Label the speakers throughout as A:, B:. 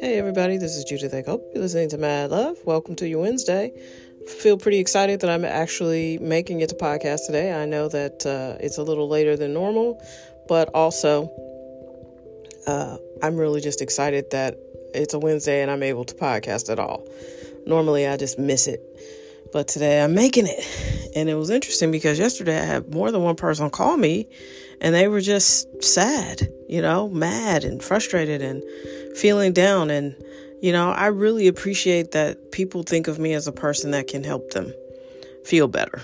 A: Hey everybody, this is Judith I hope you're listening to Mad Love. Welcome to your Wednesday. Feel pretty excited that I'm actually making it to podcast today. I know that uh, it's a little later than normal, but also uh, I'm really just excited that it's a Wednesday and I'm able to podcast at all. Normally I just miss it, but today I'm making it. And it was interesting because yesterday I had more than one person call me and they were just sad, you know, mad and frustrated and feeling down. And, you know, I really appreciate that people think of me as a person that can help them feel better.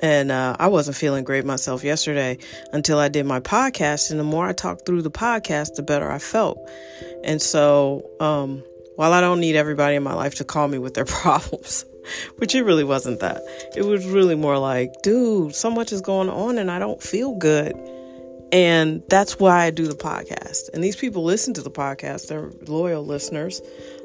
A: And uh, I wasn't feeling great myself yesterday until I did my podcast. And the more I talked through the podcast, the better I felt. And so, um, while I don't need everybody in my life to call me with their problems, which it really wasn't that, it was really more like, dude, so much is going on and I don't feel good. And that's why I do the podcast. And these people listen to the podcast, they're loyal listeners.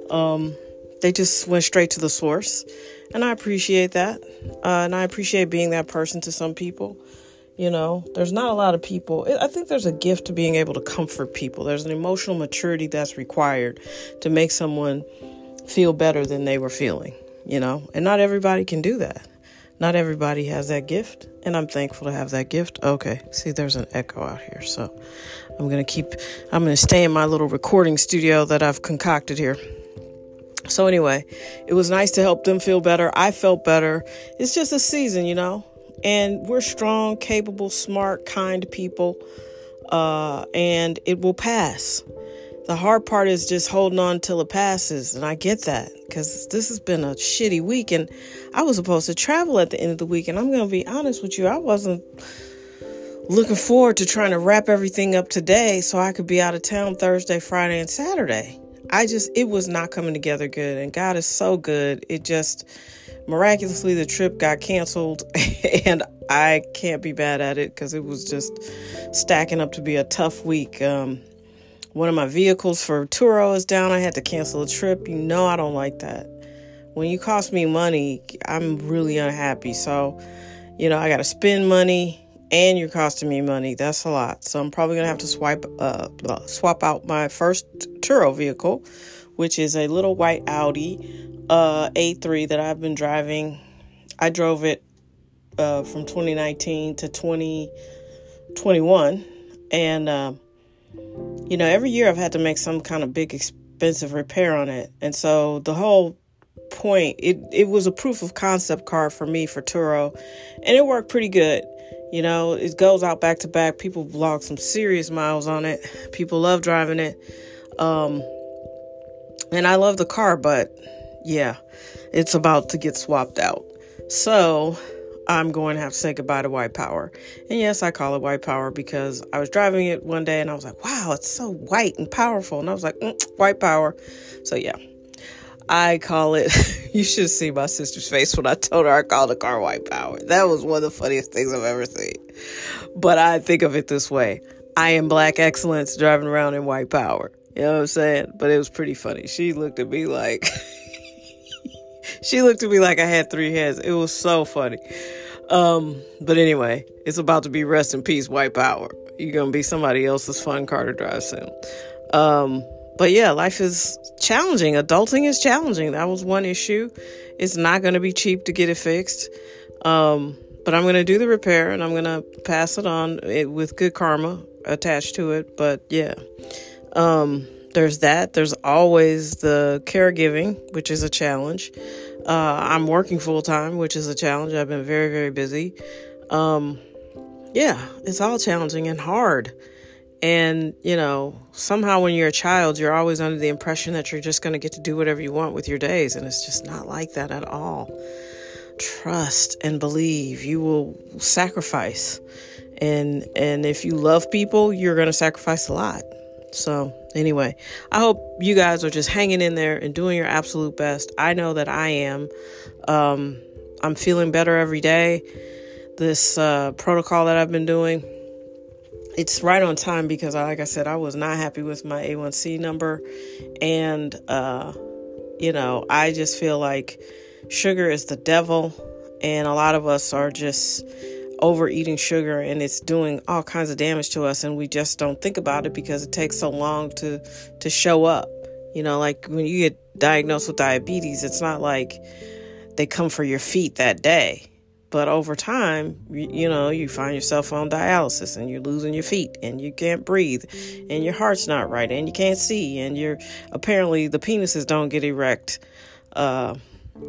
A: Um, they just went straight to the source. And I appreciate that. Uh, and I appreciate being that person to some people. You know, there's not a lot of people. I think there's a gift to being able to comfort people. There's an emotional maturity that's required to make someone feel better than they were feeling, you know, and not everybody can do that. Not everybody has that gift, and I'm thankful to have that gift. Okay, see, there's an echo out here, so I'm gonna keep, I'm gonna stay in my little recording studio that I've concocted here. So, anyway, it was nice to help them feel better. I felt better. It's just a season, you know, and we're strong, capable, smart, kind people, uh, and it will pass. The hard part is just holding on till it passes, and I get that because this has been a shitty week, and I was supposed to travel at the end of the week, and I'm gonna be honest with you, I wasn't looking forward to trying to wrap everything up today so I could be out of town Thursday, Friday, and Saturday. I just it was not coming together good, and God is so good. It just miraculously the trip got canceled, and I can't be bad at it because it was just stacking up to be a tough week. Um, one of my vehicles for Turo is down. I had to cancel a trip. You know, I don't like that. When you cost me money, I'm really unhappy. So, you know, I got to spend money and you're costing me money. That's a lot. So I'm probably gonna have to swipe uh, swap out my first Turo vehicle, which is a little white Audi uh, A3 that I've been driving. I drove it uh, from 2019 to 2021, and uh, you know, every year I've had to make some kind of big expensive repair on it. And so the whole point, it, it was a proof of concept car for me for Turo, and it worked pretty good. You know, it goes out back to back. People log some serious miles on it. People love driving it. Um, and I love the car, but yeah, it's about to get swapped out. So I'm going to have to say goodbye to white power. And yes, I call it white power because I was driving it one day and I was like, wow, it's so white and powerful. And I was like, mm, white power. So yeah, I call it, you should see my sister's face when I told her I called the car white power. That was one of the funniest things I've ever seen. But I think of it this way I am black excellence driving around in white power. You know what I'm saying? But it was pretty funny. She looked at me like, she looked at me like I had three heads. It was so funny. Um, but anyway, it's about to be rest in peace, white power. You're gonna be somebody else's fun car to drive soon. Um, but yeah, life is challenging. Adulting is challenging. That was one issue. It's not gonna be cheap to get it fixed. Um, but I'm gonna do the repair and I'm gonna pass it on it, with good karma attached to it. But yeah. Um, there's that. There's always the caregiving, which is a challenge. Uh, I'm working full time, which is a challenge. I've been very, very busy. Um, yeah, it's all challenging and hard. And, you know, somehow when you're a child, you're always under the impression that you're just going to get to do whatever you want with your days. And it's just not like that at all. Trust and believe. You will sacrifice. And and if you love people, you're going to sacrifice a lot. So, anyway, I hope you guys are just hanging in there and doing your absolute best. I know that I am. Um, I'm feeling better every day. This uh, protocol that I've been doing, it's right on time because, like I said, I was not happy with my A1C number. And, uh, you know, I just feel like sugar is the devil. And a lot of us are just overeating sugar and it's doing all kinds of damage to us and we just don't think about it because it takes so long to to show up You know, like when you get diagnosed with diabetes, it's not like they come for your feet that day. But over time, you, you, know, you find yourself on dialysis and you're losing your feet and you can't breathe and your heart's not right and you can't see and you're apparently the penises don't get erect. Uh,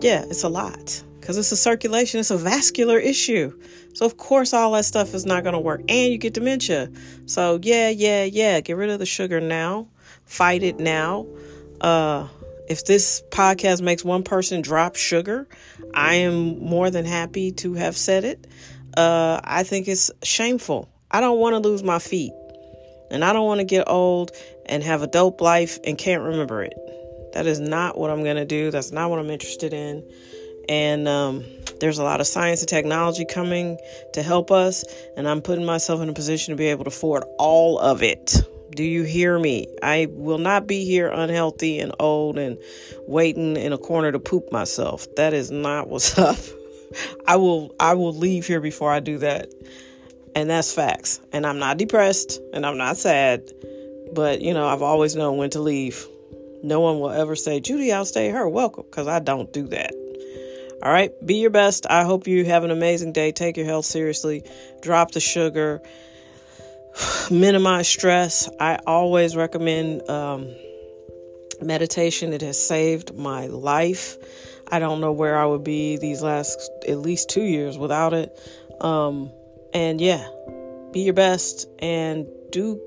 A: yeah, it's a lot because it's a circulation, it's a vascular issue. So, of course, all that stuff is not going to work. And you get dementia. So, yeah, yeah, yeah, get rid of the sugar now, fight it now. Uh, if this podcast makes one person drop sugar, I am more than happy to have said it. Uh, I think it's shameful. I don't want to lose my feet. And I don't want to get old and have a dope life and can't remember it. That is not what I'm going to do. That's not what I'm interested in. And um, there's a lot of science and technology coming to help us. And I'm putting myself in a position to be able to afford all of it. Do you hear me? I will not be here unhealthy and old and waiting in a corner to poop myself. That is not what's up. I will I will leave here before I do that. And that's facts. And I'm not depressed and I'm not sad. But, you know, I've always known when to leave. No one will ever say, Judy, I'll stay her. Welcome, because I don't do that. All right, be your best. I hope you have an amazing day. Take your health seriously. Drop the sugar minimize stress. I always recommend um, meditation. It has saved my life. I don't know where I would be these last at least two years without it. Um, and yeah, be your best and do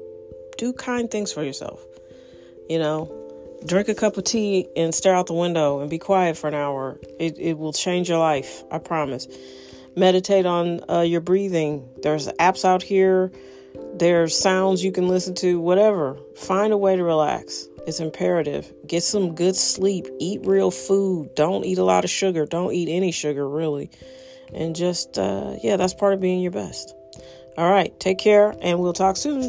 A: do kind things for yourself. You know, drink a cup of tea and stare out the window and be quiet for an hour. It it will change your life. I promise. Meditate on uh, your breathing. There's apps out here there's sounds you can listen to, whatever. Find a way to relax. It's imperative. Get some good sleep. Eat real food. Don't eat a lot of sugar. Don't eat any sugar, really. And just, uh, yeah, that's part of being your best. All right. Take care, and we'll talk soon.